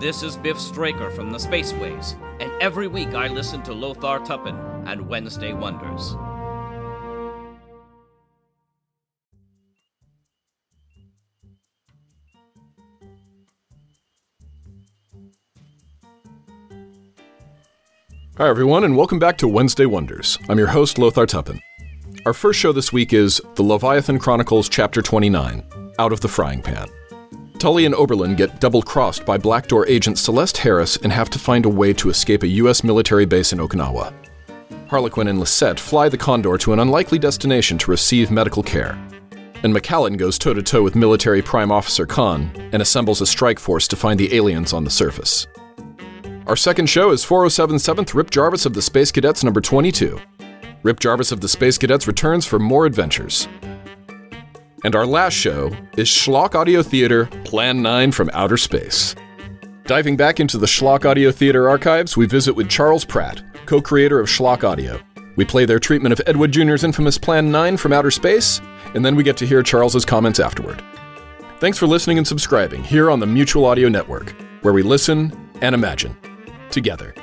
This is Biff Straker from the Spaceways, and every week I listen to Lothar Tuppen and Wednesday Wonders. Hi, everyone, and welcome back to Wednesday Wonders. I'm your host, Lothar Tuppen. Our first show this week is The Leviathan Chronicles, Chapter 29 Out of the Frying Pan. Tully and Oberlin get double crossed by Black Door agent Celeste Harris and have to find a way to escape a U.S. military base in Okinawa. Harlequin and Lisette fly the Condor to an unlikely destination to receive medical care. And Macallan goes toe to toe with military Prime Officer Khan and assembles a strike force to find the aliens on the surface. Our second show is 407 Rip Jarvis of the Space Cadets number 22. Rip Jarvis of the Space Cadets returns for more adventures. And our last show is Schlock Audio Theater Plan 9 from Outer Space. Diving back into the Schlock Audio Theater archives, we visit with Charles Pratt, co creator of Schlock Audio. We play their treatment of Ed Wood Jr.'s infamous Plan 9 from Outer Space, and then we get to hear Charles's comments afterward. Thanks for listening and subscribing here on the Mutual Audio Network, where we listen and imagine together.